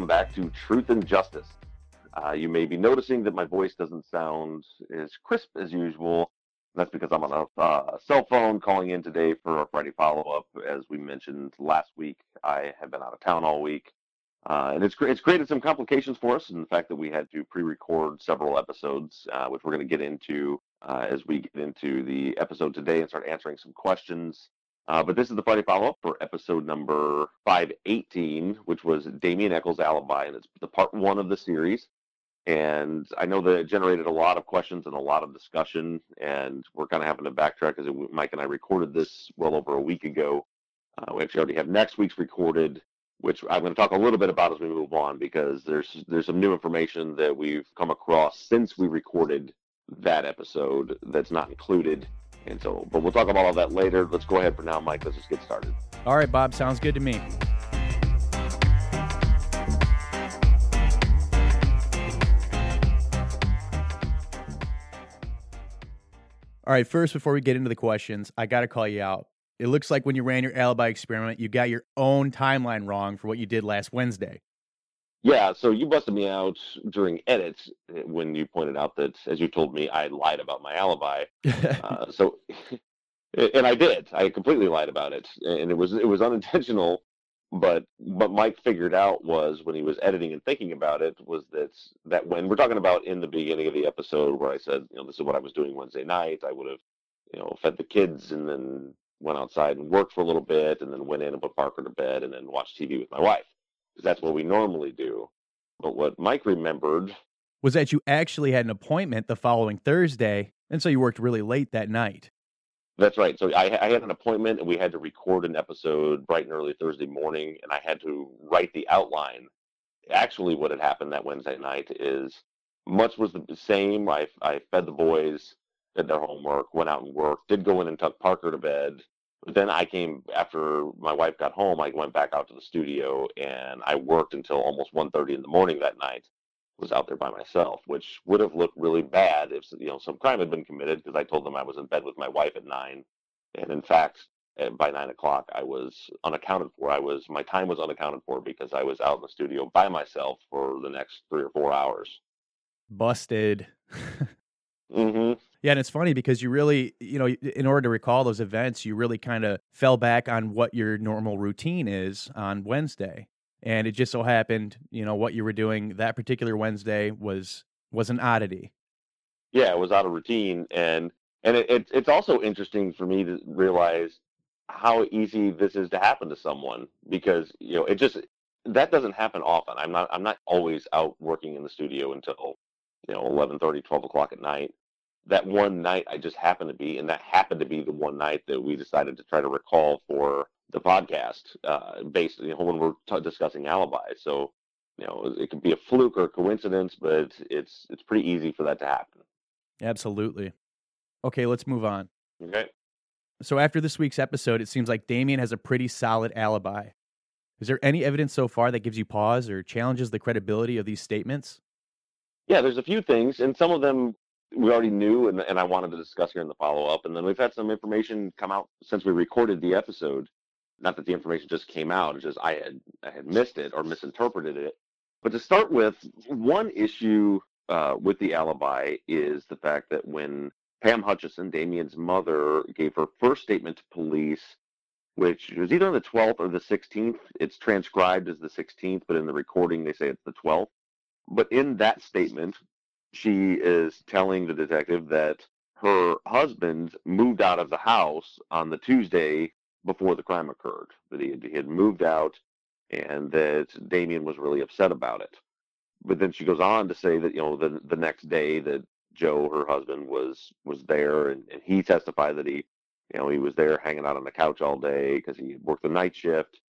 welcome back to Truth and Justice. Uh, you may be noticing that my voice doesn't sound as crisp as usual. That's because I'm on a uh, cell phone calling in today for a Friday follow up. As we mentioned last week, I have been out of town all week. Uh, and it's, it's created some complications for us in the fact that we had to pre record several episodes, uh, which we're going to get into uh, as we get into the episode today and start answering some questions. Uh, but this is the Friday follow up for episode number 518, which was Damien Echols' alibi, and it's the part one of the series. And I know that it generated a lot of questions and a lot of discussion, and we're kind of having to backtrack because Mike and I recorded this well over a week ago. Uh, we actually already have next week's recorded, which I'm going to talk a little bit about as we move on because there's there's some new information that we've come across since we recorded that episode that's not included. And so, but we'll talk about all that later. Let's go ahead for now, Mike. Let's just get started. All right, Bob. Sounds good to me. All right, first, before we get into the questions, I got to call you out. It looks like when you ran your alibi experiment, you got your own timeline wrong for what you did last Wednesday. Yeah, so you busted me out during edits eh, when you pointed out that, as you told me, I lied about my alibi. uh, so, and I did. I completely lied about it, and it was it was unintentional. But what Mike figured out was when he was editing and thinking about it was that that when we're talking about in the beginning of the episode where I said, you know, this is what I was doing Wednesday night. I would have, you know, fed the kids and then went outside and worked for a little bit, and then went in and put Parker to bed, and then watched TV with my wife that's what we normally do. But what Mike remembered was that you actually had an appointment the following Thursday, and so you worked really late that night. That's right. So I, I, had an appointment, and we had to record an episode bright and early Thursday morning, and I had to write the outline. Actually, what had happened that Wednesday night is much was the same. I, I fed the boys, did their homework, went out and worked, did go in and tuck Parker to bed, but then I came after my wife got home. I went back out to the studio and I worked until almost 1:30 in the morning that night. Was out there by myself, which would have looked really bad if you know some crime had been committed because I told them I was in bed with my wife at nine, and in fact by nine o'clock I was unaccounted for. I was my time was unaccounted for because I was out in the studio by myself for the next three or four hours. Busted. mm-hmm. Yeah, and it's funny because you really, you know, in order to recall those events, you really kind of fell back on what your normal routine is on Wednesday. And it just so happened, you know, what you were doing that particular Wednesday was was an oddity. Yeah, it was out of routine and and it, it it's also interesting for me to realize how easy this is to happen to someone because, you know, it just that doesn't happen often. I'm not I'm not always out working in the studio until, you know, 11, 30, 12 o'clock at night that one night I just happened to be, and that happened to be the one night that we decided to try to recall for the podcast, uh, based you know, when we're t- discussing alibis. So, you know, it could be a fluke or a coincidence, but it's it's pretty easy for that to happen. Absolutely. Okay, let's move on. Okay. So after this week's episode, it seems like Damien has a pretty solid alibi. Is there any evidence so far that gives you pause or challenges the credibility of these statements? Yeah, there's a few things, and some of them we already knew and, and I wanted to discuss here in the follow up. And then we've had some information come out since we recorded the episode. Not that the information just came out, it's just I had I had missed it or misinterpreted it. But to start with, one issue uh, with the alibi is the fact that when Pam Hutchison, Damien's mother, gave her first statement to police, which was either on the 12th or the 16th. It's transcribed as the 16th, but in the recording they say it's the 12th. But in that statement, she is telling the detective that her husband moved out of the house on the Tuesday before the crime occurred, that he had, he had moved out and that Damien was really upset about it. But then she goes on to say that, you know, the, the next day that Joe, her husband, was was there and, and he testified that he, you know, he was there hanging out on the couch all day because he worked the night shift.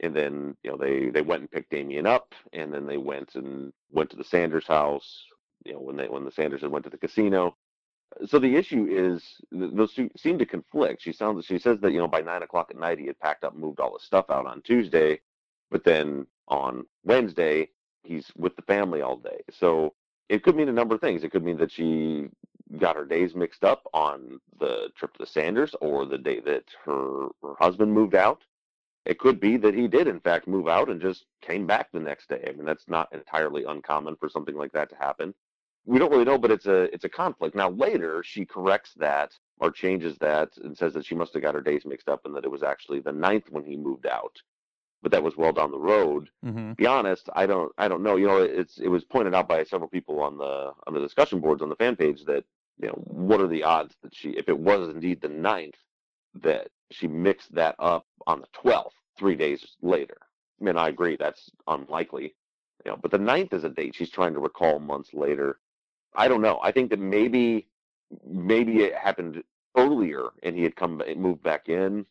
And then, you know, they, they went and picked Damien up and then they went and went to the Sanders house, you know when they when the Sanderson went to the casino. So the issue is those two seem to conflict. She sounds she says that you know by nine o'clock at night he had packed up, moved all his stuff out on Tuesday, but then on Wednesday he's with the family all day. So it could mean a number of things. It could mean that she got her days mixed up on the trip to the Sanders or the day that her her husband moved out. it could be that he did in fact move out and just came back the next day. I mean, that's not entirely uncommon for something like that to happen. We don't really know, but it's a it's a conflict. Now later she corrects that or changes that and says that she must have got her days mixed up and that it was actually the ninth when he moved out. But that was well down the road. Mm-hmm. Be honest, I don't I don't know. You know, it's it was pointed out by several people on the on the discussion boards on the fan page that you know what are the odds that she if it was indeed the ninth that she mixed that up on the 12th, three days later. I mean, I agree that's unlikely, you know, but the ninth is a date she's trying to recall months later. I don't know. I think that maybe, maybe it happened earlier and he had come moved back in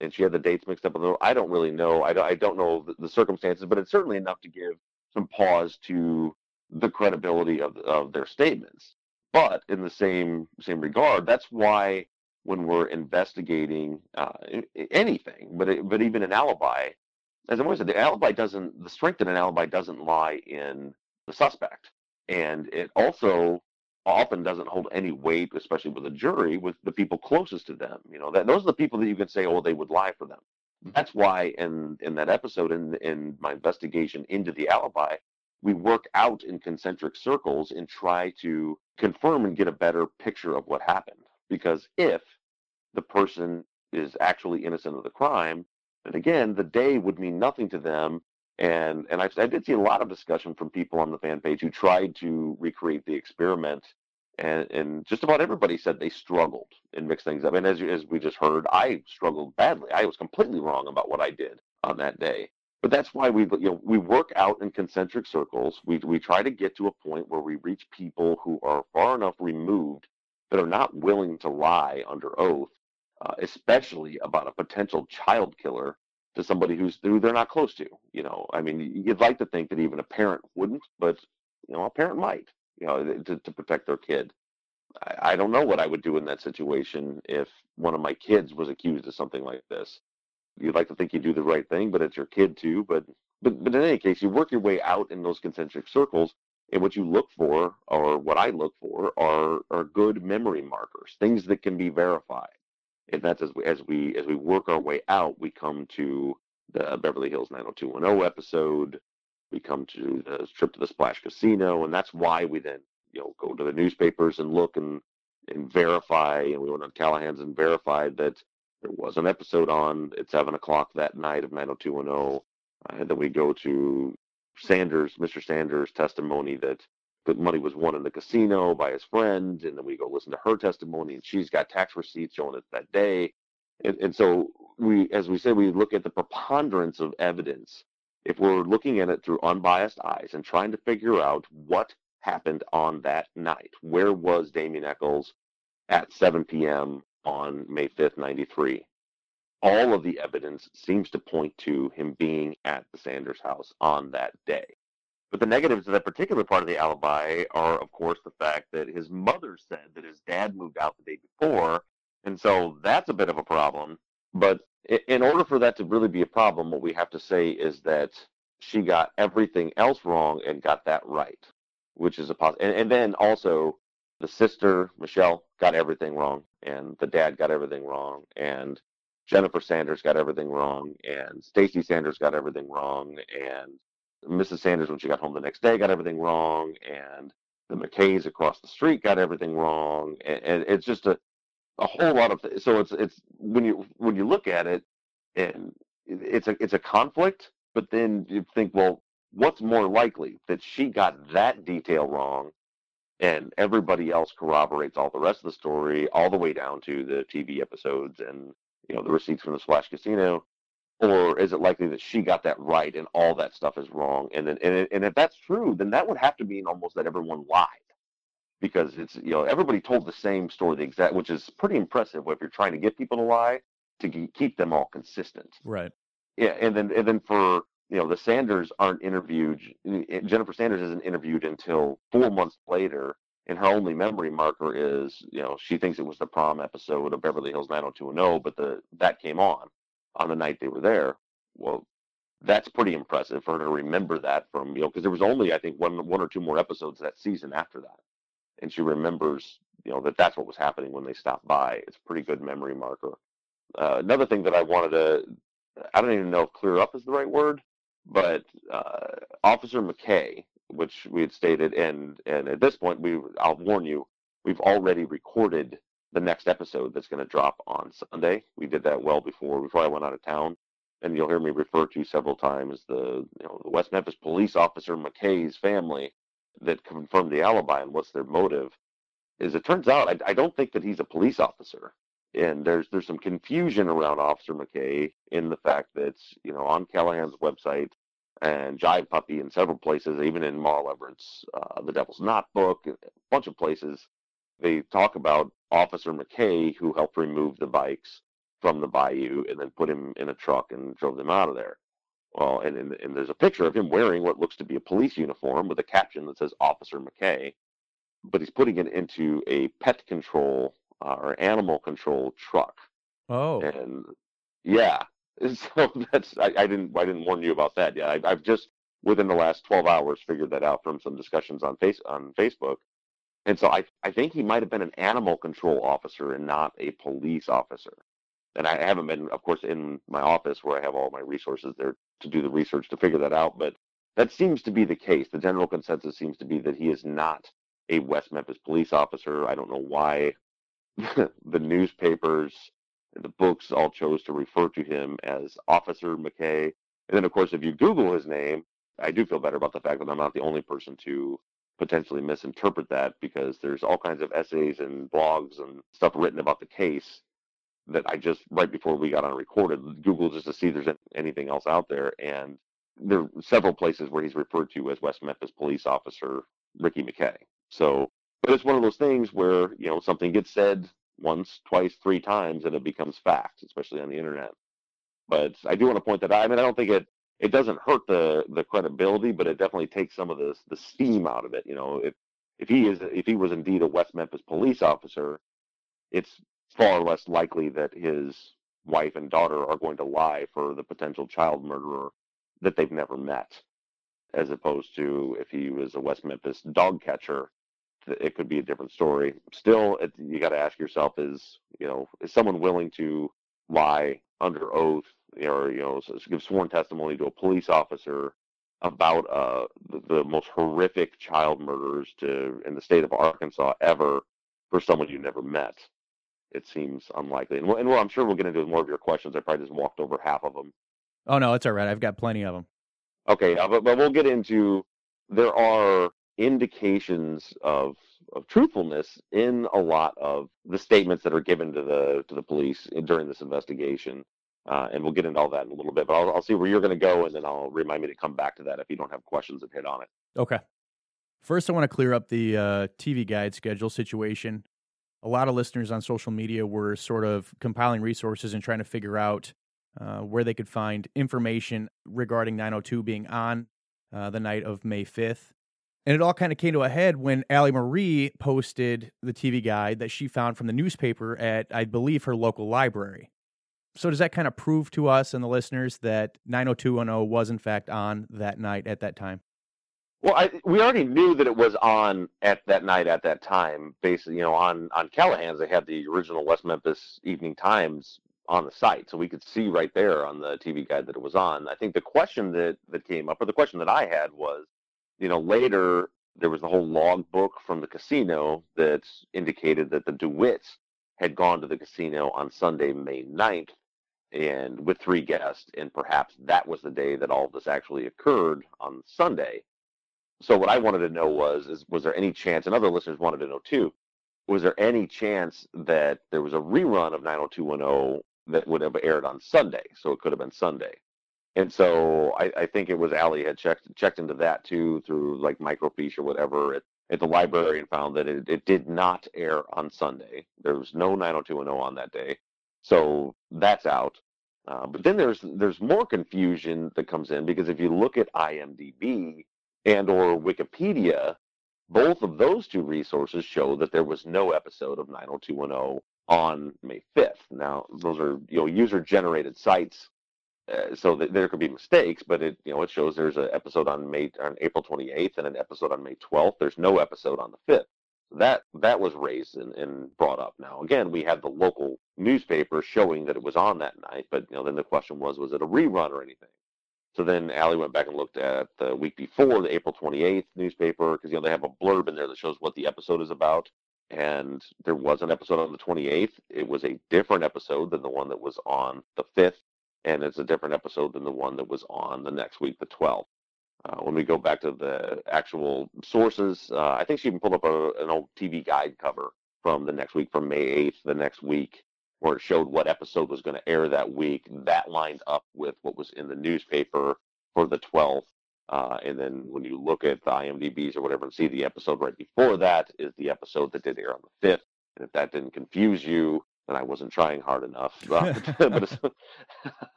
and she had the dates mixed up a little. I don't really know. I don't, I don't know the, the circumstances, but it's certainly enough to give some pause to the credibility of, of their statements. But in the same same regard, that's why when we're investigating uh, anything, but it, but even an alibi, as I always said, the alibi doesn't the strength in an alibi doesn't lie in the suspect, and it also often doesn't hold any weight, especially with a jury, with the people closest to them. You know, that those are the people that you can say, oh, they would lie for them. Mm-hmm. That's why in in that episode, in in my investigation into the alibi, we work out in concentric circles and try to confirm and get a better picture of what happened. Because if the person is actually innocent of the crime, then again, the day would mean nothing to them. And and I, I did see a lot of discussion from people on the fan page who tried to recreate the experiment, and and just about everybody said they struggled and mixed things up. And as as we just heard, I struggled badly. I was completely wrong about what I did on that day. But that's why we you know we work out in concentric circles. We we try to get to a point where we reach people who are far enough removed that are not willing to lie under oath, uh, especially about a potential child killer to somebody who's who they're not close to. You know, I mean, you'd like to think that even a parent wouldn't, but you know, a parent might. You know, to, to protect their kid. I, I don't know what I would do in that situation if one of my kids was accused of something like this. You'd like to think you do the right thing, but it's your kid too. But but but in any case, you work your way out in those concentric circles and what you look for, or what I look for, are are good memory markers, things that can be verified. And that's as we as we as we work our way out, we come to the Beverly Hills 90210 episode. We come to the trip to the Splash Casino, and that's why we then you know go to the newspapers and look and and verify. And we went on Callahan's and verified that there was an episode on at seven o'clock that night of 90210. Uh, and then we go to Sanders, Mr. Sanders' testimony that the money was won in the casino by his friend, and then we go listen to her testimony, and she's got tax receipts showing it that day. And, and so we, as we said, we look at the preponderance of evidence. If we're looking at it through unbiased eyes and trying to figure out what happened on that night, where was Damien Echols at 7 p.m. on May 5th, 93? all of the evidence seems to point to him being at the Sanders house on that day. But the negatives of that particular part of the alibi are, of course, the fact that his mother said that his dad moved out the day before. And so that's a bit of a problem. But in order for that to really be a problem, what we have to say is that she got everything else wrong and got that right, which is a positive. And, and then also, the sister, Michelle, got everything wrong, and the dad got everything wrong. And Jennifer Sanders got everything wrong, and Stacy Sanders got everything wrong, and Mrs. Sanders, when she got home the next day, got everything wrong, and the McKays across the street got everything wrong, and, and it's just a a whole lot of so it's it's when you when you look at it, and it's a it's a conflict, but then you think, well, what's more likely that she got that detail wrong, and everybody else corroborates all the rest of the story, all the way down to the TV episodes and you know the receipts from the Splash Casino, or is it likely that she got that right and all that stuff is wrong? And then and, and if that's true, then that would have to mean almost that everyone lied, because it's you know everybody told the same story, the exact, which is pretty impressive. If you're trying to get people to lie, to keep them all consistent, right? Yeah, and then and then for you know the Sanders aren't interviewed. Eh, Jennifer Sanders isn't interviewed until four months later and her only memory marker is, you know, she thinks it was the prom episode of Beverly Hills 90210, but the that came on on the night they were there. Well, that's pretty impressive for her to remember that from, you know, because there was only I think one one or two more episodes that season after that, and she remembers, you know, that that's what was happening when they stopped by. It's a pretty good memory marker. Uh, another thing that I wanted to I don't even know if clear up is the right word, but uh, Officer McKay, which we had stated, and and at this point, we I'll warn you, we've already recorded the next episode that's going to drop on Sunday. We did that well before before I went out of town, and you'll hear me refer to several times the you know the West Memphis police officer McKay's family that confirmed the alibi and what's their motive. Is it turns out I, I don't think that he's a police officer and there's there's some confusion around Officer McKay in the fact that you know on Callahan's website and Jive Puppy in several places, even in Mara Leveritt's uh, The Devil's Knot book, a bunch of places, they talk about Officer McKay who helped remove the bikes from the bayou and then put him in a truck and drove them out of there. Well, and, and, and there's a picture of him wearing what looks to be a police uniform with a caption that says Officer McKay, but he's putting it into a pet control uh, or animal control truck. Oh, and yeah, so that's I, I, didn't I didn't warn you about that. Yeah, I, have just within the last 12 hours figured that out from some discussions on face on Facebook, and so I I think he might have been an animal control officer and not a police officer. And I haven't been, of course, in my office where I have all my resources there to do the research to figure that out. But that seems to be the case. The general consensus seems to be that he is not a West Memphis police officer. I don't know why the newspapers, the books all chose to refer to him as Officer McKay. And then, of course, if you Google his name, I do feel better about the fact that I'm not the only person to potentially misinterpret that because there's all kinds of essays and blogs and stuff written about the case that I just right before we got on recorded Google just to see if there's anything else out there and there are several places where he's referred to as West Memphis police officer Ricky McKay. So but it's one of those things where, you know, something gets said once, twice, three times and it becomes fact, especially on the internet. But I do want to point that out. I mean, I don't think it it doesn't hurt the the credibility, but it definitely takes some of the the steam out of it. You know, if if he is if he was indeed a West Memphis police officer, it's far less likely that his wife and daughter are going to lie for the potential child murderer that they've never met, as opposed to if he was a West Memphis dog catcher it could be a different story. Still, it, you got to ask yourself: is you know, is someone willing to lie under oath, or you know, give sworn testimony to a police officer about uh, the, the, most horrific child murders to in the state of Arkansas ever for someone you never met? It seems unlikely. And, and well, I'm sure we'll get into more of your questions. I probably just walked over half of them. Oh no, it's all right. I've got plenty of them. Okay, uh, but, but we'll get into. There are indications of of truthfulness in a lot of the statements that are given to the to the police during this investigation. Uh, and we'll get into all that in a little bit. But I'll, I'll see where you're going to go, and then I'll remind me to come back to that if you don't have questions and hit on it. Okay. First, I want to clear up the uh, TV guide schedule situation. A lot of listeners on social media were sort of compiling resources and trying to figure out uh, where they could find information regarding 902 being on uh, the night of May 5th. And it all kind of came to a head when Allie Marie posted the TV guide that she found from the newspaper at, I believe, her local library. So, does that kind of prove to us and the listeners that 90210 was, in fact, on that night at that time? Well, I, we already knew that it was on at that night at that time. Basically, you know, on on Callahan's, they had the original West Memphis Evening Times on the site, so we could see right there on the TV guide that it was on. I think the question that that came up, or the question that I had, was you know, later there was the whole log book from the casino that indicated that the DeWitts had gone to the casino on Sunday, May 9th, and with three guests, and perhaps that was the day that all of this actually occurred on Sunday. So what I wanted to know was, is was there any chance, and other listeners wanted to know too, was there any chance that there was a rerun of 90210 that would have aired on Sunday? So it could have been Sunday. And so I, I think it was Allie had checked checked into that too through like microfiche or whatever at, at the library and found that it, it did not air on Sunday. There was no 90210 on that day. So that's out. Uh, but then there's there's more confusion that comes in because if you look at IMDb and or Wikipedia, both of those two resources show that there was no episode of 90210 on May 5th. Now, those are you know user generated sites uh, so th- there could be mistakes, but it you know it shows there's an episode on May on April 28th and an episode on May 12th. There's no episode on the 5th. That that was raised and, and brought up. Now again, we had the local newspaper showing that it was on that night, but you know then the question was, was it a rerun or anything? So then Allie went back and looked at the week before, the April 28th newspaper, because you know they have a blurb in there that shows what the episode is about. And there was an episode on the 28th. It was a different episode than the one that was on the 5th, and it's a different episode than the one that was on the next week, the 12th. Uh, when we go back to the actual sources, uh, I think she even pulled up a, an old TV guide cover from the next week, from May 8th, the next week, where it showed what episode was going to air that week. That lined up with what was in the newspaper for the 12th. Uh, and then when you look at the IMDb's or whatever and see the episode right before that is the episode that did air on the 5th. And if that didn't confuse you, then I wasn't trying hard enough. but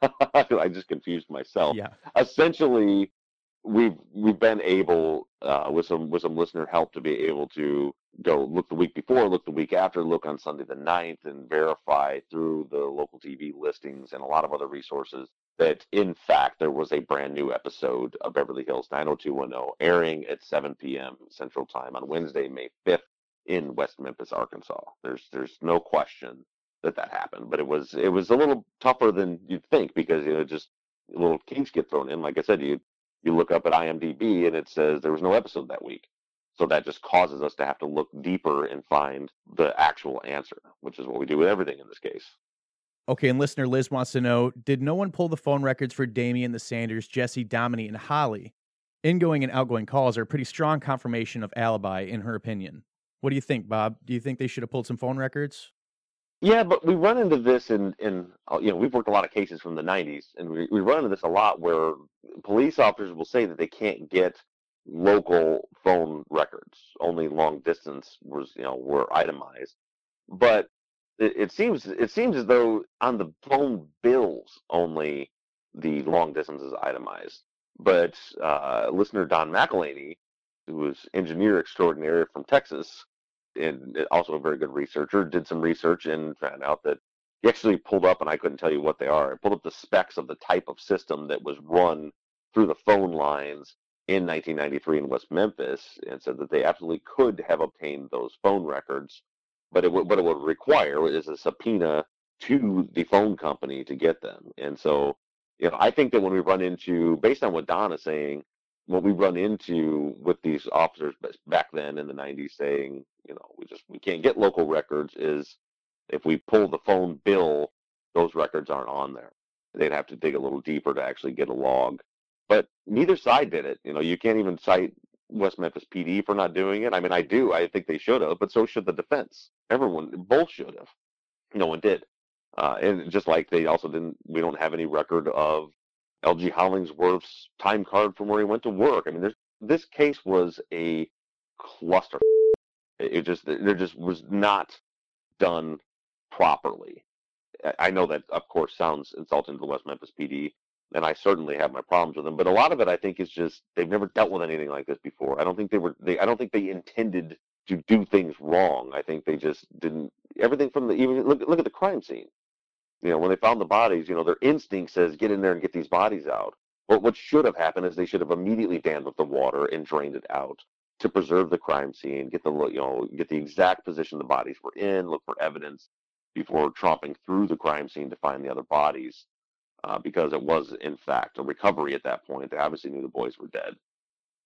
I just confused myself. Yeah. Essentially, we've we've been able uh, with some with some listener help to be able to go look the week before, look the week after, look on Sunday the 9th and verify through the local TV listings and a lot of other resources that in fact there was a brand new episode of Beverly Hills 90210 airing at 7 p.m. Central Time on Wednesday, May 5th in West Memphis, Arkansas. There's there's no question that that happened, but it was it was a little tougher than you'd think because you know just little kinks get thrown in. Like I said, you you look up at IMDb and it says there was no episode that week. So that just causes us to have to look deeper and find the actual answer, which is what we do with everything in this case. Okay, and listener Liz wants to know Did no one pull the phone records for Damien, the Sanders, Jessie, Domini, and Holly? Ingoing and outgoing calls are a pretty strong confirmation of alibi, in her opinion. What do you think, Bob? Do you think they should have pulled some phone records? Yeah, but we run into this in, in uh, you know, we've worked a lot of cases from the 90s, and we, we run into this a lot where police officers will say that they can't get local phone records. Only long distance was, you know, were itemized. But it, it seems it seems as though on the phone bills only the long distance is itemized. But uh, listener Don McElhaney, who was engineer extraordinary from Texas, and also a very good researcher, did some research and found out that he actually pulled up, and I couldn't tell you what they are. I pulled up the specs of the type of system that was run through the phone lines in 1993 in West Memphis, and said that they absolutely could have obtained those phone records, but it would, what it would require is a subpoena to the phone company to get them. And so, you know, I think that when we run into, based on what Don is saying, what we run into with these officers back then in the 90s saying, you know, we just we can't get local records is if we pull the phone bill, those records aren't on there. They'd have to dig a little deeper to actually get a log. But neither side did it. You know, you can't even cite West Memphis PD for not doing it. I mean, I do. I think they should have, but so should the defense. Everyone, both should have. No one did. Uh, and just like they also didn't, we don't have any record of LG Hollingsworth's time card from where he went to work. I mean, this case was a cluster. It just there just was not done properly. I know that, of course, sounds insulting to the West Memphis PD, and I certainly have my problems with them. But a lot of it, I think, is just they've never dealt with anything like this before. I don't think they were. They, I don't think they intended to do things wrong. I think they just didn't. Everything from the even look look at the crime scene. You know, when they found the bodies, you know, their instinct says get in there and get these bodies out. But what should have happened is they should have immediately dammed up the water and drained it out to preserve the crime scene, get the you know get the exact position the bodies were in, look for evidence before tromping through the crime scene to find the other bodies, uh, because it was in fact a recovery at that point. They obviously knew the boys were dead,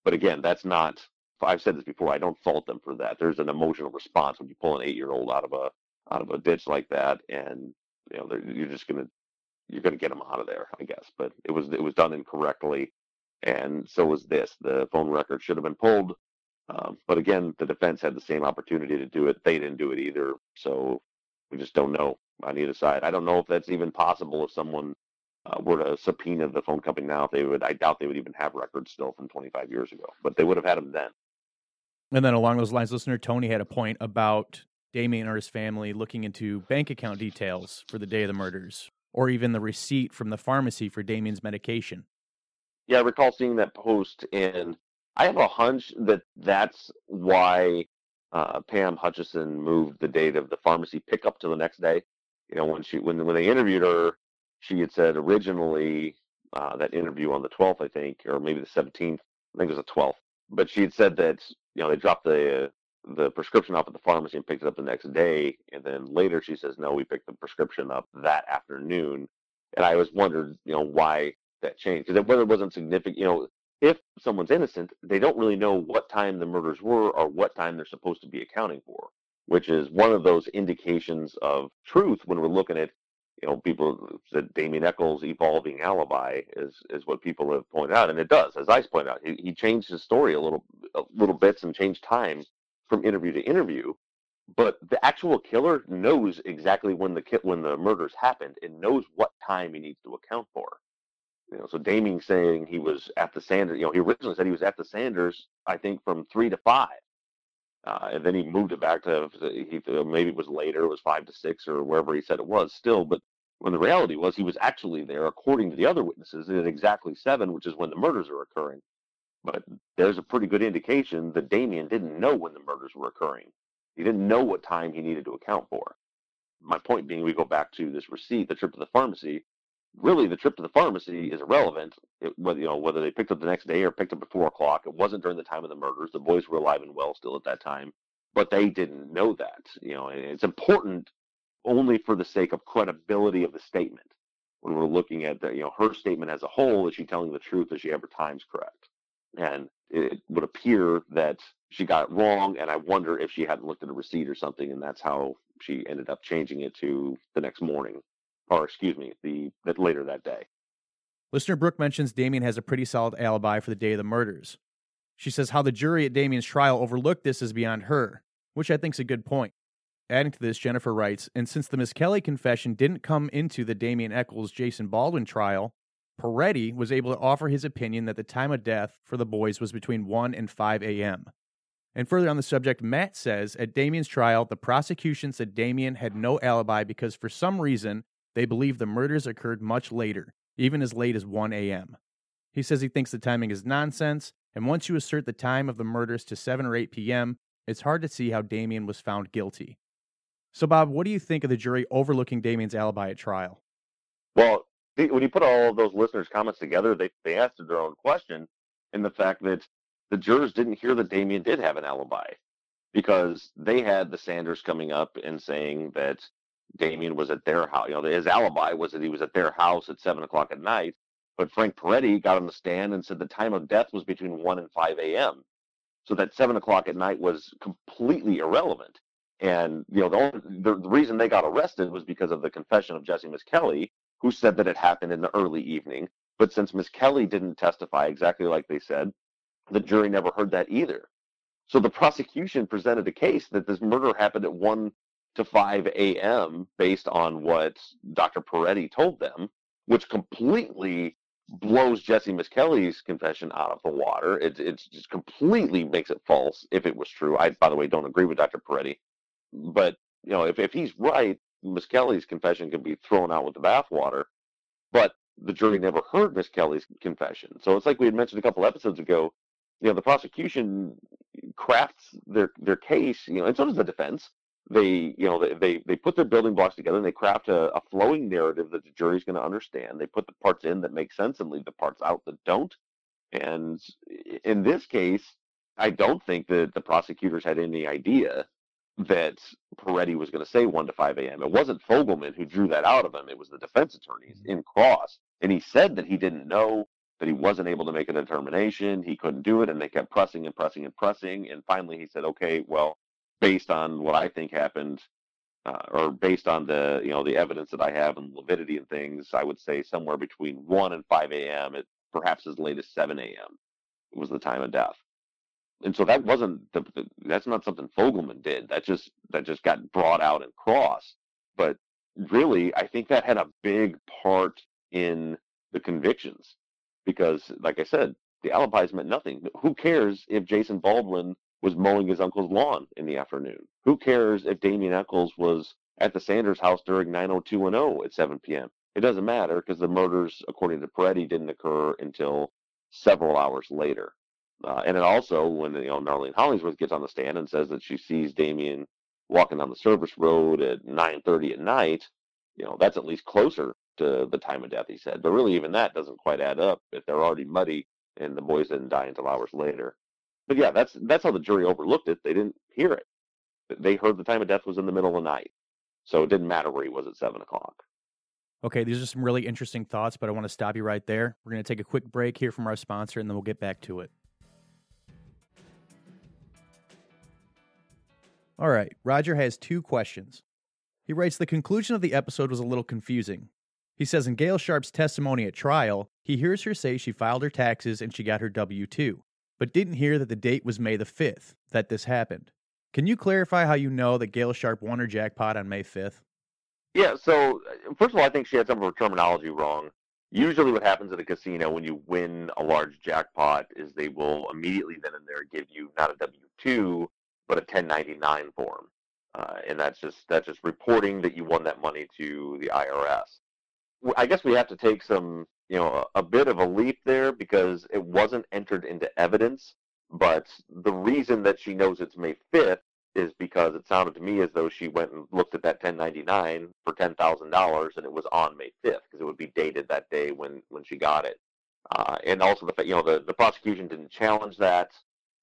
but again, that's not. I've said this before. I don't fault them for that. There's an emotional response when you pull an eight-year-old out of a out of a ditch like that, and you know you're just gonna you're gonna get them out of there, I guess. But it was it was done incorrectly, and so was this. The phone record should have been pulled um, but again, the defense had the same opportunity to do it. They didn't do it either. So we just don't know on either side. I don't know if that's even possible if someone uh, were to subpoena the phone company now. If they would, I doubt they would even have records still from 25 years ago, but they would have had them then. And then along those lines, listener Tony had a point about Damien or his family looking into bank account details for the day of the murders, or even the receipt from the pharmacy for Damien's medication. Yeah, I recall seeing that post, and I have a hunch that that's why uh, Pam Hutchison moved the date of the pharmacy pickup to the next day. You know, when she when when they interviewed her, she had said originally uh, that interview on the 12th, I think, or maybe the 17th. I think it was the 12th. But she had said that you know they dropped the the prescription off at the pharmacy and picked it up the next day. And then later she says, no, we picked the prescription up that afternoon. And I always wondered, you know, why that changed. Because whether it wasn't significant, you know, if someone's innocent, they don't really know what time the murders were or what time they're supposed to be accounting for, which is one of those indications of truth when we're looking at, you know, people said Damien Echols' evolving alibi is is what people have pointed out, and it does, as Ice pointed out. He, he changed his story a little, a little bits and changed time from interview to interview, but the actual killer knows exactly when the when the murders happened and knows what time he needs to account for. You know, so Damien saying he was at the Sanders, you know, he originally said he was at the Sanders, I think from three to five, uh, and then he moved it back to he maybe it was later, it was five to six or wherever he said it was still, but when the reality was he was actually there, according to the other witnesses, at exactly seven, which is when the murders are occurring. But there's a pretty good indication that Damien didn't know when the murders were occurring. He didn't know what time he needed to account for. My point being, we go back to this receipt, the trip to the pharmacy. Really, the trip to the pharmacy is irrelevant. It, whether you know whether they picked up the next day or picked up at four o'clock. It wasn't during the time of the murders. The boys were alive and well still at that time, but they didn't know that. You know, it's important only for the sake of credibility of the statement. When we're looking at the, you know her statement as a whole, is she telling the truth? Is she ever times correct? And it would appear that she got it wrong, and I wonder if she hadn't looked at a receipt or something, and that's how she ended up changing it to the next morning, or excuse me, the that later that day. Listener Brooke mentions Damien has a pretty solid alibi for the day of the murders. She says how the jury at Damien's trial overlooked this is beyond her, which I think is a good point. Adding to this, Jennifer writes, and since the Misskelley confession didn't come into the Damien Echols Jason Baldwin trial, Peretti was able to offer his opinion that the time of death for the boys was between 1 and 5 a.m. And further on the subject, Matt says at Damien's trial, the prosecution said Damien had no alibi because for some reason they believe the murders occurred much later, even as late as 1 a.m. He says he thinks the timing is nonsense, and once you assert the time of the murders to 7 or 8 p.m., it's hard to see how Damien was found guilty. So, Bob, what do you think of the jury overlooking Damien's alibi at trial? Well, when you put all of those listeners' comments together, they they answered their own question in the fact that the jurors didn't hear that Damien did have an alibi because they had the Sanders coming up and saying that Damien was at their house. You know, his alibi was that he was at their house at seven o'clock at night. But Frank Peretti got on the stand and said the time of death was between one and five a.m. So that seven o'clock at night was completely irrelevant. And you know, the, only, the, the reason they got arrested was because of the confession of Jessie Misskelley, who said that it happened in the early evening. But since Misskelley didn't testify exactly like they said, the jury never heard that either. So the prosecution presented a case that this murder happened at 1 to 5 a.m. based on what Dr. Peretti told them, which completely blows Jessie Misskelley's confession out of the water. It, it just completely makes it false if it was true. I, by the way, don't agree with Dr. Peretti. But, you know, if, if he's right, Misskelley's confession can be thrown out with the bathwater, but the jury never heard Misskelley's confession. So it's like we had mentioned a couple episodes ago. You know, the prosecution crafts their their case. You know, and so does the defense. They, you know, they they, they put their building blocks together and they craft a, a flowing narrative that the jury's going to understand. They put the parts in that make sense and leave the parts out that don't. And in this case, I don't think that the prosecutors had any idea that Peretti was going to say 1 to 5 a.m. It wasn't Fogleman who drew that out of him. It was the defense attorneys mm-hmm. in cross. And he said that he didn't know, that he wasn't able to make a determination. He couldn't do it. And they kept pressing and pressing and pressing. And finally he said, okay, well, based on what I think happened, uh, or based on the, you know, the evidence that I have and lividity and things, I would say somewhere between 1 and 5 a.m., perhaps as late as 7 a.m. was the time of death and so that wasn't the, the, that's not something Fogleman did. That just that just got brought out and crossed. But really, I think that had a big part in the convictions because, like I said, the alibis meant nothing. Who cares if Jason Baldwin was mowing his uncle's lawn in the afternoon? Who cares if Damien Echols was at the Sanders house during 90210 at 7 p.m.? It doesn't matter because the murders, according to Peretti, didn't occur until several hours later. Uh, and then also when you know Narlene Hollingsworth gets on the stand and says that she sees Damien walking down the service road at 9:30 at night, you know that's at least closer to the time of death. He said, but really even that doesn't quite add up if they're already muddy and the boys didn't die until hours later. but yeah, that's that's how the jury overlooked it. They didn't hear it. They heard the time of death was in the middle of the night, so it didn't matter where he was at seven o'clock. Okay, these are some really interesting thoughts, but I want to stop you right there. We're going to take a quick break here from our sponsor, and then we'll get back to it. All right, Roger has two questions. He writes The conclusion of the episode was a little confusing. He says in Gail Sharp's testimony at trial, he hears her say she filed her taxes and she got her W 2, but didn't hear that the date was May the 5th that this happened. Can you clarify how you know that Gail Sharp won her jackpot on May 5th? Yeah, so uh, first of all, I think she had some of her terminology wrong. Usually, what happens at a casino when you win a large jackpot is they will immediately then and there give you not a W 2, but a 1099 form. Uh, and that's just that's just reporting that you won that money to the IRS. I guess we have to take some, you know, a, a bit of a leap there because it wasn't entered into evidence. But the reason that she knows it's May 5th is because it sounded to me as though she went and looked at that 1099 for $10,000 and it was on May 5th because it would be dated that day when, when she got it. Uh, and also the you know, the, the prosecution didn't challenge that.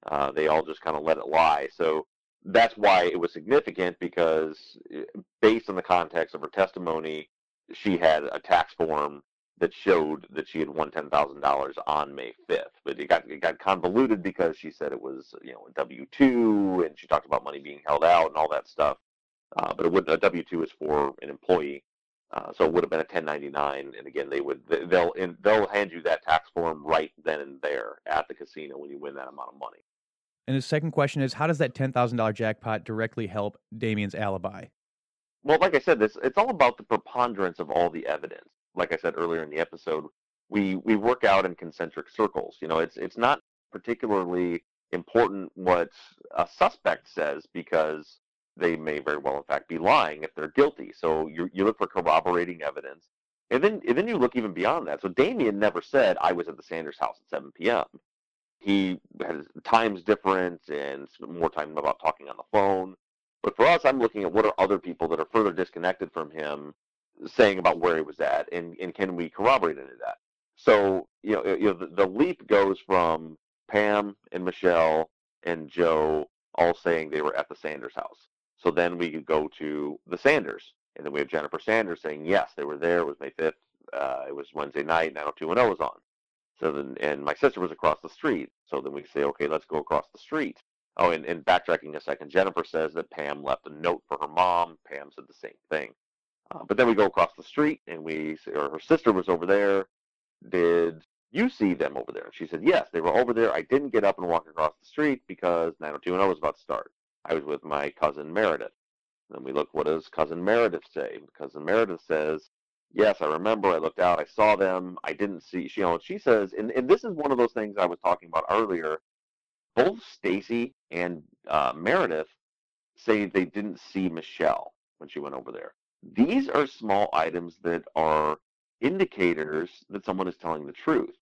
Uh, they all just kind of let it lie. So that's why it was significant because eh, based on the context of her testimony, she had a tax form that showed that she had won ten thousand dollars on May fifth. But it got it got convoluted because she said it was you know a W two, and she talked about money being held out and all that stuff. Uh, but it would a W two is for an employee, uh, so it would have been a ten ninety nine. And again, they would they'll they'll hand you that tax form right then and there at the casino when you win that amount of money. And the second question is, how does that ten thousand dollar jackpot directly help Damien's alibi? Well, like I said, this it's all about the preponderance of all the evidence. Like I said earlier in the episode, we we work out in concentric circles. You know, it's it's not particularly important what a suspect says because they may very well in fact be lying if they're guilty. So you you look for corroborating evidence. And then and then you look even beyond that. So Damien never said I was at the Sanders house at 7 p.m. He has times difference and more time about talking on the phone. But for us, I'm looking at what are other people that are further disconnected from him saying about where he was at, and, and can we corroborate any of that? So you know, you know, the, the leap goes from Pam and Michelle and Joe all saying they were at the Sanders house. So then we could go to the Sanders, and then we have Jennifer Sanders saying yes, they were there. It was May fifth. Uh, it was Wednesday night. 90210 was on. So then, and my sister was across the street. So then we say, okay, let's go across the street. Oh, and, and backtracking a second, Jennifer says that Pam left a note for her mom. Pam said the same thing. Uh, but then we go across the street and we, or her sister was over there. Did you see them over there? And she said, yes, they were over there. I didn't get up and walk across the street because 90210 was about to start. I was with my cousin Meredith. Then we look, what does cousin Meredith say? Cousin Meredith says, yes, I remember. I looked out. I saw them. I didn't see, you know, she says, and, and this is one of those things I was talking about earlier both Stacy and uh, Meredith say they didn't see Michelle when she went over there. These are small items that are indicators that someone is telling the truth.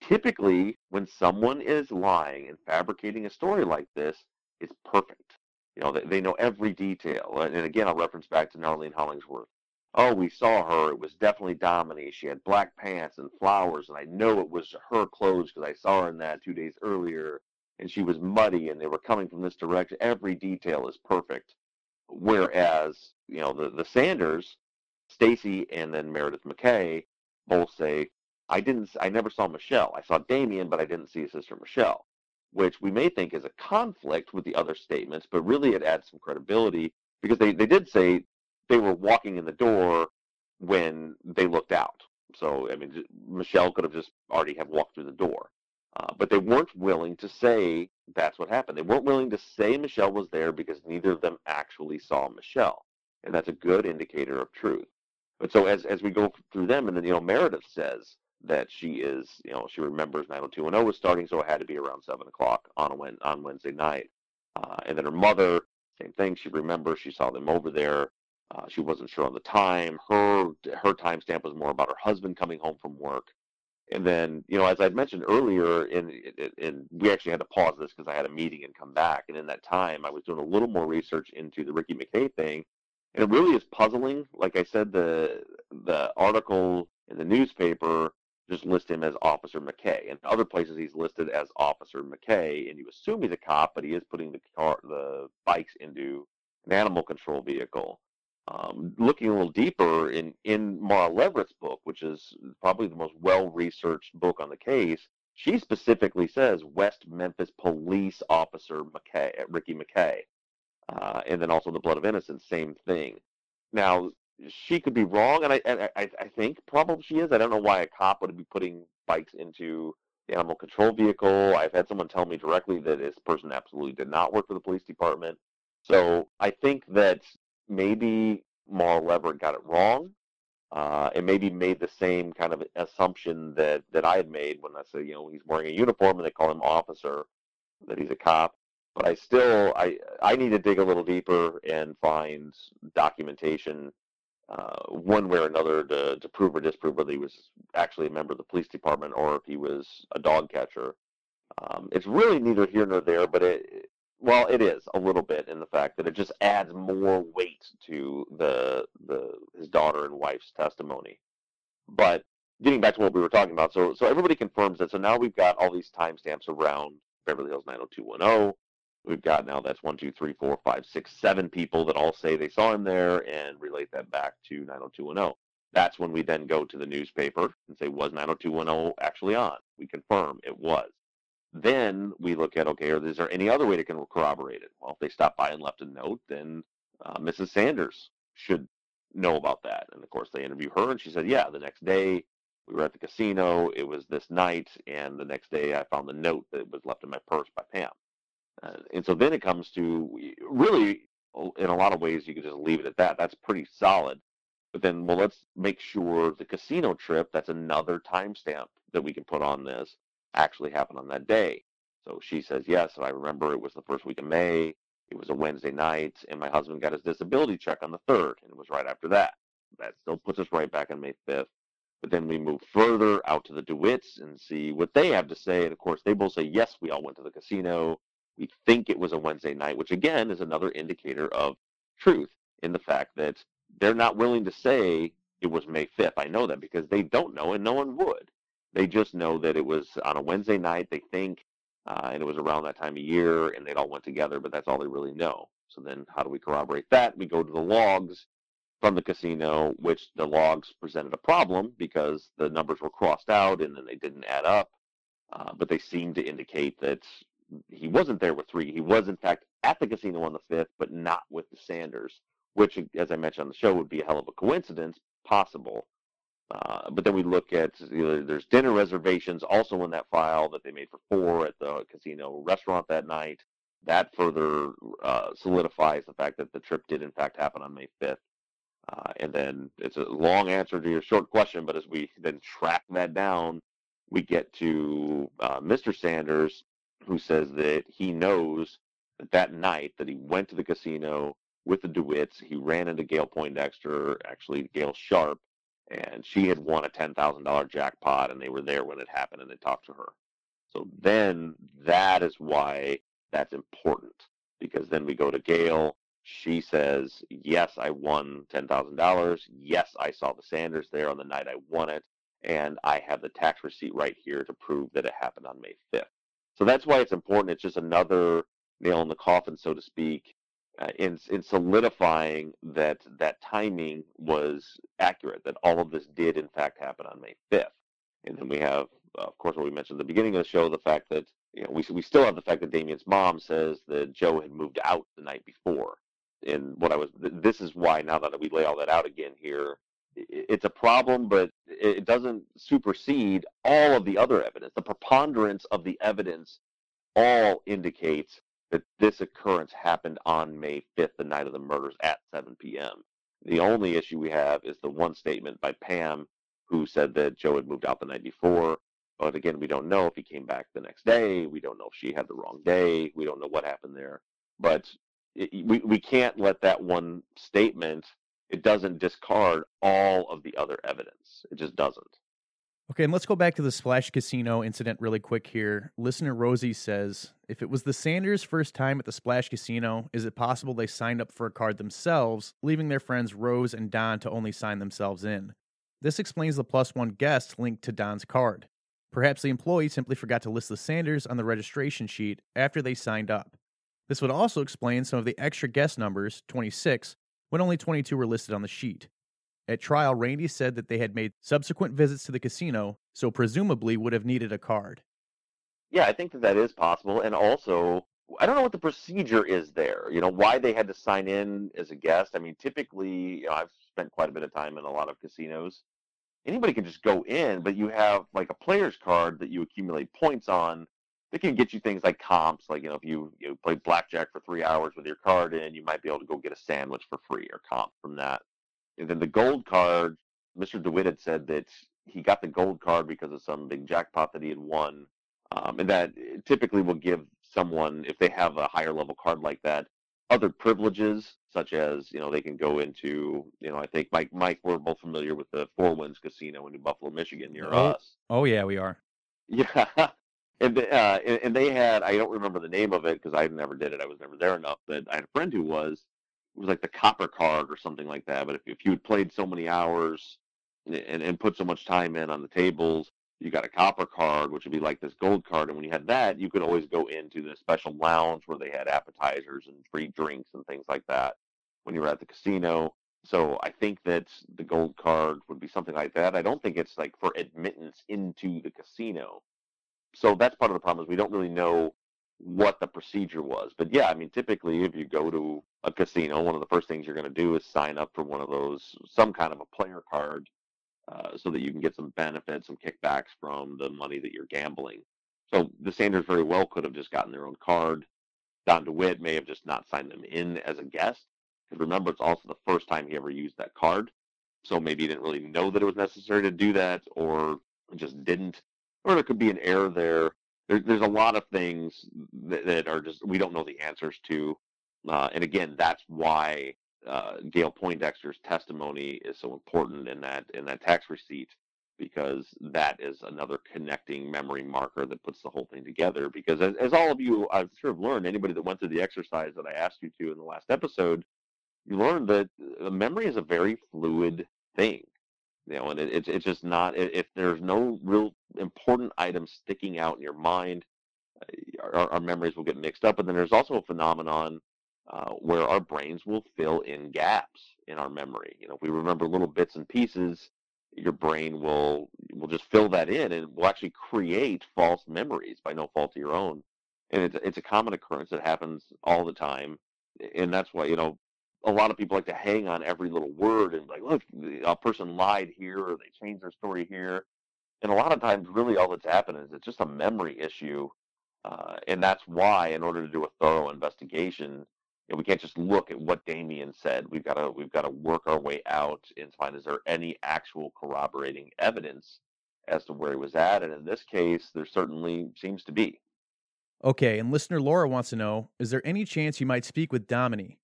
Typically, when someone is lying and fabricating a story like this, it's perfect. You know, they, they know every detail. And again, I'll reference back to Narlene Hollingsworth. Oh, we saw her. It was definitely Domini. She had black pants and flowers, and I know it was her clothes because I saw her in that two days earlier and she was muddy and they were coming from this direction. Every detail is perfect. Whereas, you know, the, the Sanders, Stacy and then Meredith McKay both say, I didn't, I never saw Michelle. I saw Damien, but I didn't see his sister Michelle, which we may think is a conflict with the other statements, but really it adds some credibility because they, they did say they were walking in the door when they looked out. So, I mean, Michelle could have just already have walked through the door. Uh, but they weren't willing to say that's what happened. They weren't willing to say Michelle was there because neither of them actually saw Michelle. And that's a good indicator of truth. But so as, as we go through them, and then, you know, Meredith says that she is, you know, she remembers 90210 was starting, so it had to be around 7 o'clock on, a, on Wednesday night. Uh, and then her mother, same thing, she remembers she saw them over there. Uh, she wasn't sure on the time. Her her timestamp was more about her husband coming home from work. And then, you know, as I'd mentioned earlier, and, and we actually had to pause this because I had a meeting and come back. And in that time, I was doing a little more research into the Ricky McKay thing, and it really is puzzling. Like I said, the the article in the newspaper just list him as Officer McKay. and other places, he's listed as Officer McKay, and you assume he's a cop, but he is putting the car, the bikes into an animal control vehicle. Um, looking a little deeper in in Mara Leveritt's book, which is probably the most well-researched book on the case, she specifically says West Memphis Police Officer McKay, Ricky McKay, uh, and then also the Blood of Innocents, same thing. Now, she could be wrong, and I, and I, I think probably she is. I don't know why a cop would be putting bikes into the animal control vehicle. I've had someone tell me directly that this person absolutely did not work for the police department. So I think that maybe Leveritt got it wrong, uh, and maybe made the same kind of assumption that that I had made when I said, you know, he's wearing a uniform and they call him officer, that he's a cop but I still I I need to dig a little deeper and find documentation uh, one way or another to, to prove or disprove whether he was actually a member of the police department or if he was a dog catcher. Um, it's really neither here nor there, but it well it is a little bit in the fact that it just adds more weight to the the his daughter and wife's testimony. But getting back to what we were talking about, so so everybody confirms that. So now we've got all these timestamps around Beverly Hills 90210 We've got now that's one, two, three, four, five, six, seven people that all say they saw him there and relate that back to 90210. That's when we then go to the newspaper and say, was 90210 actually on? We confirm it was. Then we look at, okay, is there any other way to corroborate it? Well, if they stopped by and left a note, then uh, Mrs. Sanders should know about that. And of course, they interview her, and she said, yeah, the next day we were at the casino. It was this night, and the next day I found the note that was left in my purse by Pam. Uh, and so then it comes to really, in a lot of ways, you could just leave it at that. That's pretty solid. But then, well, let's make sure the casino trip, that's another timestamp that we can put on this, actually happened on that day. So she says, yes, I remember it was the first week of May. It was a Wednesday night, and my husband got his disability check on the 3rd, and it was right after that. That still puts us right back on May 5th. But then we move further out to the DeWitts and see what they have to say. And of course, they both say, yes, we all went to the casino. We think it was a Wednesday night, which again is another indicator of truth in the fact that they're not willing to say it was May 5th. I know that because they don't know and no one would. They just know that it was on a Wednesday night, they think, uh, and it was around that time of year, and they all went together, but that's all they really know. So then how do we corroborate that? We go to the logs from the casino, which the logs presented a problem because the numbers were crossed out and then they didn't add up. Uh, but they seem to indicate that he wasn't there with three. He was in fact at the casino on the fifth, but not with the Sanders, which, as I mentioned on the show, would be a hell of a coincidence, possible. Uh, but then we look at you know, there's dinner reservations also in that file that they made for four at the casino restaurant that night. That further uh, solidifies the fact that the trip did in fact happen on May 5th. Uh, and then it's a long answer to your short question, but as we then track that down, we get to uh, Mr. Sanders who says that he knows that that night that he went to the casino with the DeWitts, he ran into Gayle Poindexter, actually Gayle Sharp, and she had won a $10,000 jackpot, and they were there when it happened, and they talked to her. So then that is why that's important, because then we go to Gayle. She says, yes, I won $10,000. Yes, I saw the Sanders there on the night I won it, and I have the tax receipt right here to prove that it happened on May 5th. So that's why it's important. It's just another nail in the coffin, so to speak, uh, in in solidifying that that timing was accurate. That all of this did in fact happen on May 5th. And then we have, uh, of course, what we mentioned at the beginning of the show, the fact that you know we we still have the fact that Damien's mom says that Joe had moved out the night before. And what I was, this is why now that we lay all that out again here, it's a problem, but it doesn't supersede all of the other evidence. The preponderance of the evidence all indicates that this occurrence happened on May 5th, the night of the murders at 7 p.m. The only issue we have is the one statement by Pam who said that Joe had moved out the night before. But again, we don't know if he came back the next day. We don't know if she had the wrong day. We don't know what happened there. But it, we, we can't let that one statement it doesn't discard all of the other evidence. It just doesn't. Okay, and let's go back to the Splash Casino incident really quick here. Listener Rosie says If it was the Sanders' first time at the Splash Casino, is it possible they signed up for a card themselves, leaving their friends Rose and Don to only sign themselves in? This explains the plus one guest linked to Don's card. Perhaps the employee simply forgot to list the Sanders on the registration sheet after they signed up. This would also explain some of the extra guest numbers, 26, when only 22 were listed on the sheet. At trial, Randy said that they had made subsequent visits to the casino, so presumably would have needed a card. Yeah, I think that that is possible. And also, I don't know what the procedure is there. You know, why they had to sign in as a guest. I mean, typically, you know, I've spent quite a bit of time in a lot of casinos. Anybody can just go in, but you have like a player's card that you accumulate points on. That can get you things like comps, like you know, if you you play blackjack for three hours with your card in, you might be able to go get a sandwich for free or comp from that. And then the gold card, Mr. DeWitt had said that he got the gold card because of some big jackpot that he had won, um, and that typically will give someone, if they have a higher level card like that, other privileges such as you know they can go into you know I think Mike Mike we're both familiar with the Four Winds Casino in New Buffalo, Michigan near oh, us. Oh yeah, we are. Yeah, and uh, and they had I don't remember the name of it because I never did it. I was never there enough. But I had a friend who was it was like the copper card or something like that. But if if you had played so many hours and and put so much time in on the tables, you got a copper card, which would be like this gold card. And when you had that, you could always go into the special lounge where they had appetizers and free drinks and things like that when you were at the casino. So I think that the gold card would be something like that. I don't think it's like for admittance into the casino. So that's part of the problem is we don't really know what the procedure was. But yeah, I mean, typically if you go to a casino, one of the first things you're going to do is sign up for one of those, some kind of a player card uh, so that you can get some benefits, some kickbacks from the money that you're gambling. So the Sanders very well could have just gotten their own card. Don DeWitt may have just not signed them in as a guest. Because remember, it's also the first time he ever used that card. So maybe he didn't really know that it was necessary to do that or just didn't. Or there could be an error there. there there's a lot of things that, that, are just, we don't know the answers to. Uh, and again, that's why uh, Gayle Poindexter's testimony is so important in that in that tax receipt because that is another connecting memory marker that puts the whole thing together. Because as, as all of you, I'm sure have learned, anybody that went through the exercise that I asked you to in the last episode, you learned that memory is a very fluid thing. You know, and it, it's it's just not if there's no real important items sticking out in your mind, uh, our, our memories will get mixed up. And then there's also a phenomenon uh, where our brains will fill in gaps in our memory. You know, if we remember little bits and pieces, your brain will will just fill that in and will actually create false memories by no fault of your own. And it's it's a common occurrence that happens all the time, and that's why you know a lot of people like to hang on every little word and like, look, a person lied here or they changed their story here. And a lot of times, really, all that's happened is it's just a memory issue, uh, and that's why, in order to do a thorough investigation, know, we can't just look at what Damien said. We've got to we've got to work our way out and find is there any actual corroborating evidence as to where he was at, and in this case, there certainly seems to be. Okay, and listener Laura wants to know: Is there any chance you might speak with Domini?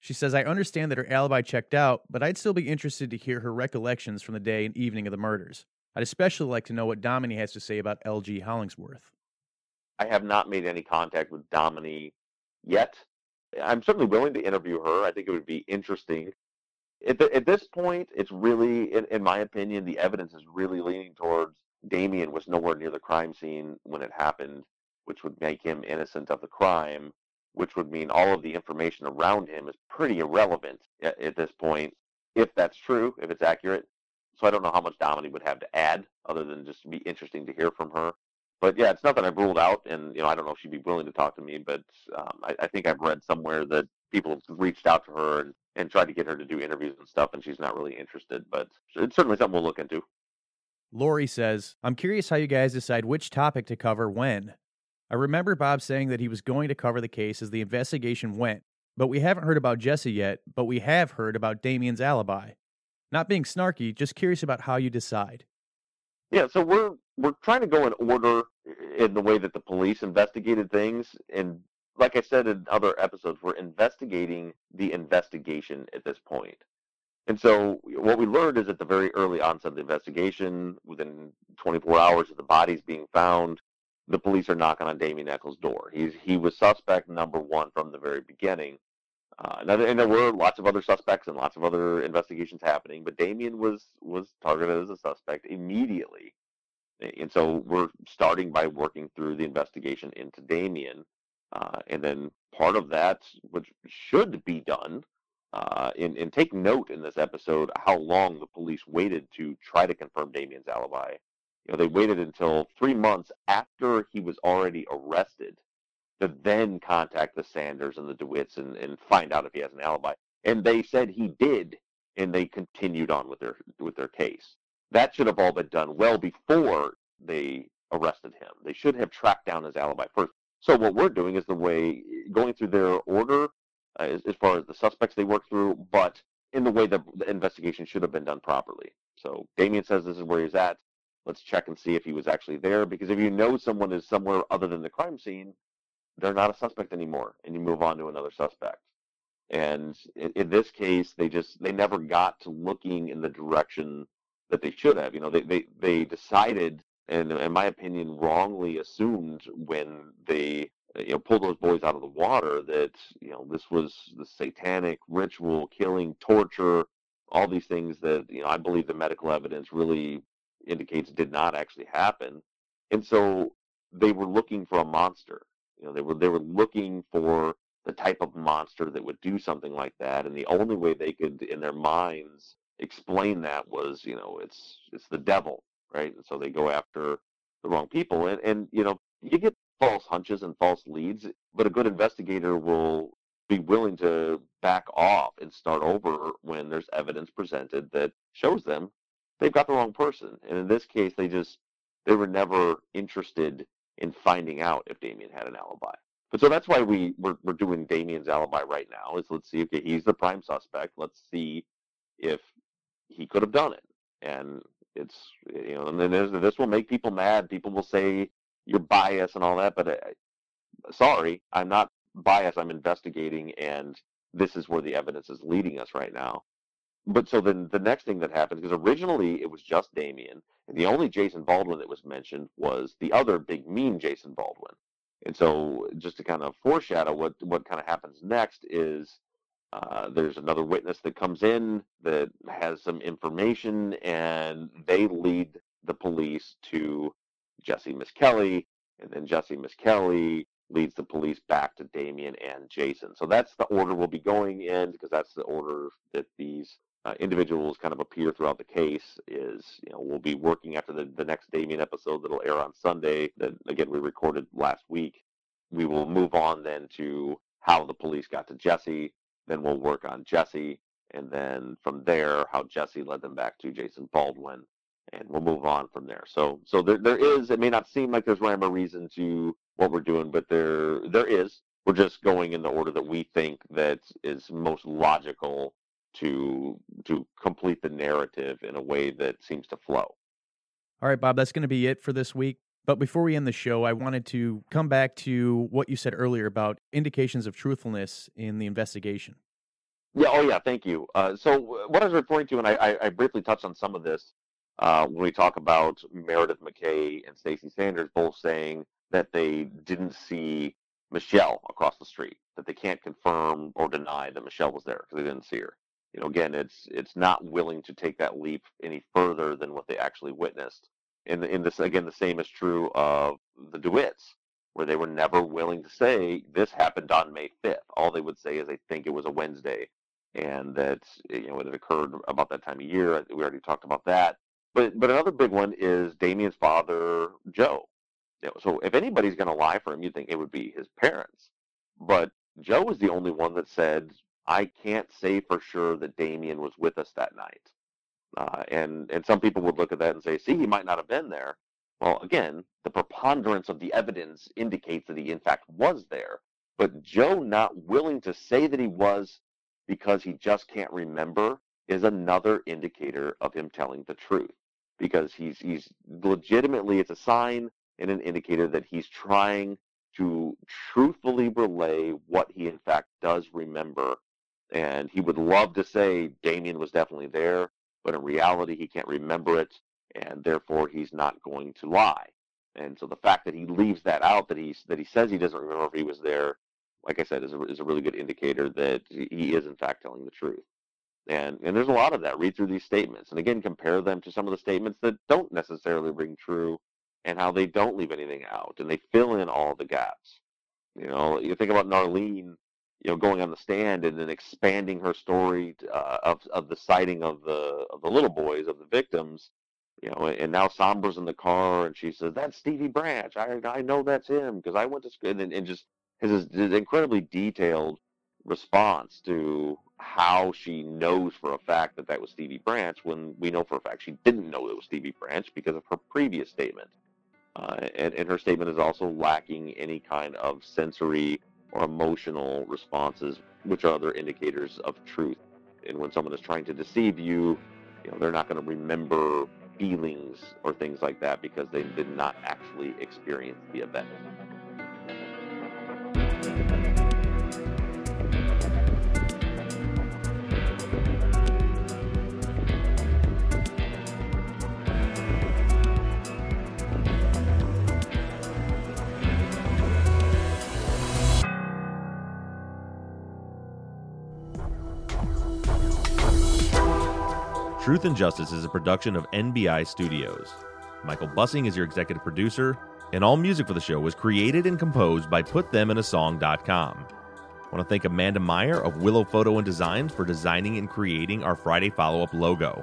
She says, "I understand that her alibi checked out, but I'd still be interested to hear her recollections from the day and evening of the murders. I'd especially like to know what Domini has to say about L.G. Hollingsworth." I have not made any contact with Domini yet. I'm certainly willing to interview her. I think it would be interesting. At, the, at this point, it's really, in, in my opinion, the evidence is really leaning towards Damien was nowhere near the crime scene when it happened, which would make him innocent of the crime, which would mean all of the information around him is pretty irrelevant at, at this point, if that's true, if it's accurate. So I don't know how much Domini would have to add, other than just be interesting to hear from her but yeah, it's not that I've ruled out, and you know I don't know if she'd be willing to talk to me, but um, I, I, think I've read somewhere that people have reached out to her and, and tried to get her to do interviews and stuff, and she's not really interested. But it's certainly something we'll look into. Lori says, "I'm curious how you guys decide which topic to cover when. I remember Bob saying that he was going to cover the case as the investigation went, but we haven't heard about Jessie yet. But we have heard about Damien's alibi. Not being snarky, just curious about how you decide." Yeah, so we're we're trying to go in order in the way that the police investigated things and like I said in other episodes, we're investigating the investigation at this point. And so what we learned is at the very early onset of the investigation, within 24 hours of the bodies being found, the police are knocking on Damien Echols' door. He's he was suspect number one from the very beginning. Uh, and there were lots of other suspects and lots of other investigations happening, but Damien was was targeted as a suspect immediately. And so we're starting by working through the investigation into Damien. Uh, and then part of that, which should be done, uh, and, and take note in this episode how long the police waited to try to confirm Damien's alibi. You know, they waited until three months after he was already arrested to then contact the Sanders and the DeWitts and, and find out if he has an alibi. And they said he did, and they continued on with their with their case. That should have all been done well before they arrested him. They should have tracked down his alibi first. So what we're doing is the way going through their order uh, as, as, far as the suspects they work through, but in the way that the investigation should have been done properly. So Damien says this is where he's at. Let's check and see if he was actually there. Because if you know someone is somewhere other than the crime scene, they're not a suspect anymore, and you move on to another suspect. And in, in this case, they just they never got to looking in the direction that they should have. You know, they they they decided, and in my opinion, wrongly assumed when they you know pulled those boys out of the water that you know this was the satanic ritual, killing, torture, all these things that you know I believe the medical evidence really indicates did not actually happen. And so they were looking for a monster. You know, they were they were looking for the type of monster that would do something like that, and the only way they could, in their minds, explain that was, you know, it's it's the devil, right? And so they go after the wrong people, and and you know, you get false hunches and false leads, but a good investigator will be willing to back off and start over when there's evidence presented that shows them they've got the wrong person. And in this case, they just they were never interested in finding out if Damien had an alibi. But so that's why we we're, we're doing Damien's alibi right now. Is let's see okay he's the prime suspect. Let's see if he could have done it. And it's you know and then this will make people mad. People will say you're biased and all that. But uh, sorry, I'm not biased. I'm investigating, and this is where the evidence is leading us right now. But so then the next thing that happens, because originally it was just Damien, and the only Jason Baldwin that was mentioned was the other big mean Jason Baldwin. And so just to kind of foreshadow what, what kind of happens next is uh, there's another witness that comes in that has some information, and they lead the police to Jessie Misskelley, and then Jessie Misskelley leads the police back to Damien and Jason. So that's the order we'll be going in because that's the order that these uh, individuals kind of appear throughout the case is, you know, we'll be working after the, the next Damien episode that'll air on Sunday that, again, we recorded last week. We will move on then to how the police got to Jessie. Then we'll work on Jessie. And then from there, how Jessie led them back to Jason Baldwin. And we'll move on from there. So, so there, there is, it may not seem like there's rhyme or reason to what we're doing, but there, there is. We're just going in the order that we think that is most logical to to complete the narrative in a way that seems to flow. All right, Bob, that's going to be it for this week. But before we end the show, I wanted to come back to what you said earlier about indications of truthfulness in the investigation. Yeah, oh yeah, thank you. Uh, so what I was referring to, and I, I, briefly touched on some of this uh, when we talk about Meredith McKay and Stacey Sanders both saying that they didn't see Michelle across the street, that they can't confirm or deny that Michelle was there because they didn't see her you know, again, it's it's not willing to take that leap any further than what they actually witnessed. In in this again, the same is true of the DeWitts, where they were never willing to say this happened on May 5th. All they would say is they think it was a Wednesday, and that eh, you know it occurred about that time of year. We already talked about that. But but another big one is Damien's father, Joe. So if anybody's going to lie for him, you'd think it would be his parents. But Joe was the only one that said I can't say for sure that Damien was with us that night. Uh, and and some people would look at that and say, see, he might not have been there. Well, again, the preponderance of the evidence indicates that he in fact was there. But Joe not willing to say that he was because he just can't remember is another indicator of him telling the truth. Because he's he's legitimately it's a sign and an indicator that he's trying to truthfully relay what he in fact does remember and he would love to say Damien was definitely there, but in reality, he can't remember it, and therefore he's not going to lie. And so the fact that he leaves that out, that he's that he says he doesn't remember if he was there, like I said, is a, is a really good indicator that he is in fact telling the truth. And and there's a lot of that. Read through these statements, and again, compare them to some of the statements that don't necessarily ring true, and how they don't leave anything out, and they fill in all the gaps. You know, you think about Narlene, you know, going on the stand and then expanding her story uh, of of the sighting of the of the little boys of the victims. You know, and now Sombra's in the car, and she says, "That's Stevie Branch. I I know that's him because I went to school." And, and just his, incredibly detailed response to how she knows for a fact that that was Stevie Branch when we know for a fact she didn't know it was Stevie Branch because of her previous statement. Uh, and, and her statement is also lacking any kind of sensory or emotional responses, which are other indicators of truth. And when someone is trying to deceive you, you know, they're not going to remember feelings or things like that because they did not actually experience the event. Truth and Justice is a production of NBI Studios. Michael Bussing is your executive producer, and all music for the show was created and composed by PutThemInASong.com. I want to thank Amanda Meyer of Willow Photo and Designs for designing and creating our Friday follow up logo.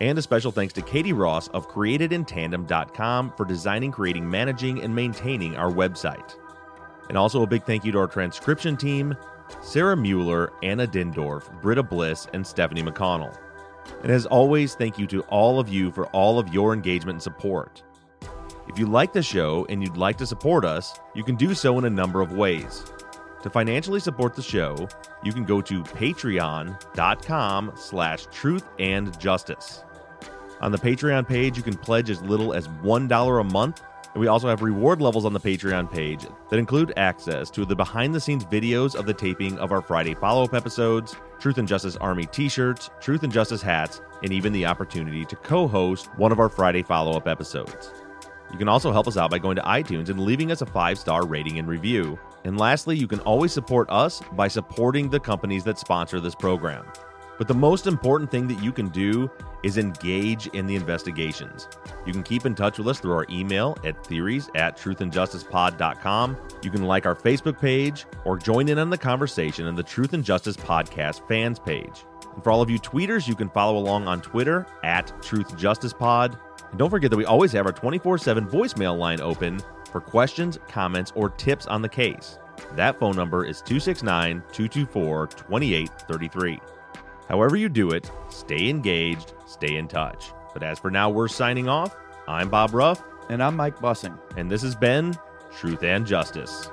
And a special thanks to Katie Ross of CreatedInTandem.com for designing, creating, managing, and maintaining our website. And also a big thank you to our transcription team Sarah Mueller, Anna Dindorf, Britta Bliss, and Stephanie McConnell. And as always, thank you to all of you for all of your engagement and support. If you like the show and you'd like to support us, you can do so in a number of ways. To financially support the show, you can go to patreon.com slash truth and justice. On the Patreon page, you can pledge as little as $1 a month and we also have reward levels on the Patreon page that include access to the behind the scenes videos of the taping of our Friday follow up episodes, Truth and Justice Army t shirts, Truth and Justice hats, and even the opportunity to co host one of our Friday follow up episodes. You can also help us out by going to iTunes and leaving us a five star rating and review. And lastly, you can always support us by supporting the companies that sponsor this program. But the most important thing that you can do is engage in the investigations. You can keep in touch with us through our email at theories at truthandjusticepod.com. You can like our Facebook page or join in on the conversation in the Truth and Justice Podcast fans page. And for all of you tweeters, you can follow along on Twitter at Truth Justice Pod. And don't forget that we always have our 24 7 voicemail line open for questions, comments, or tips on the case. That phone number is 269 224 2833. However, you do it, stay engaged, stay in touch. But as for now, we're signing off. I'm Bob Ruff. And I'm Mike Bussing. And this has been Truth and Justice.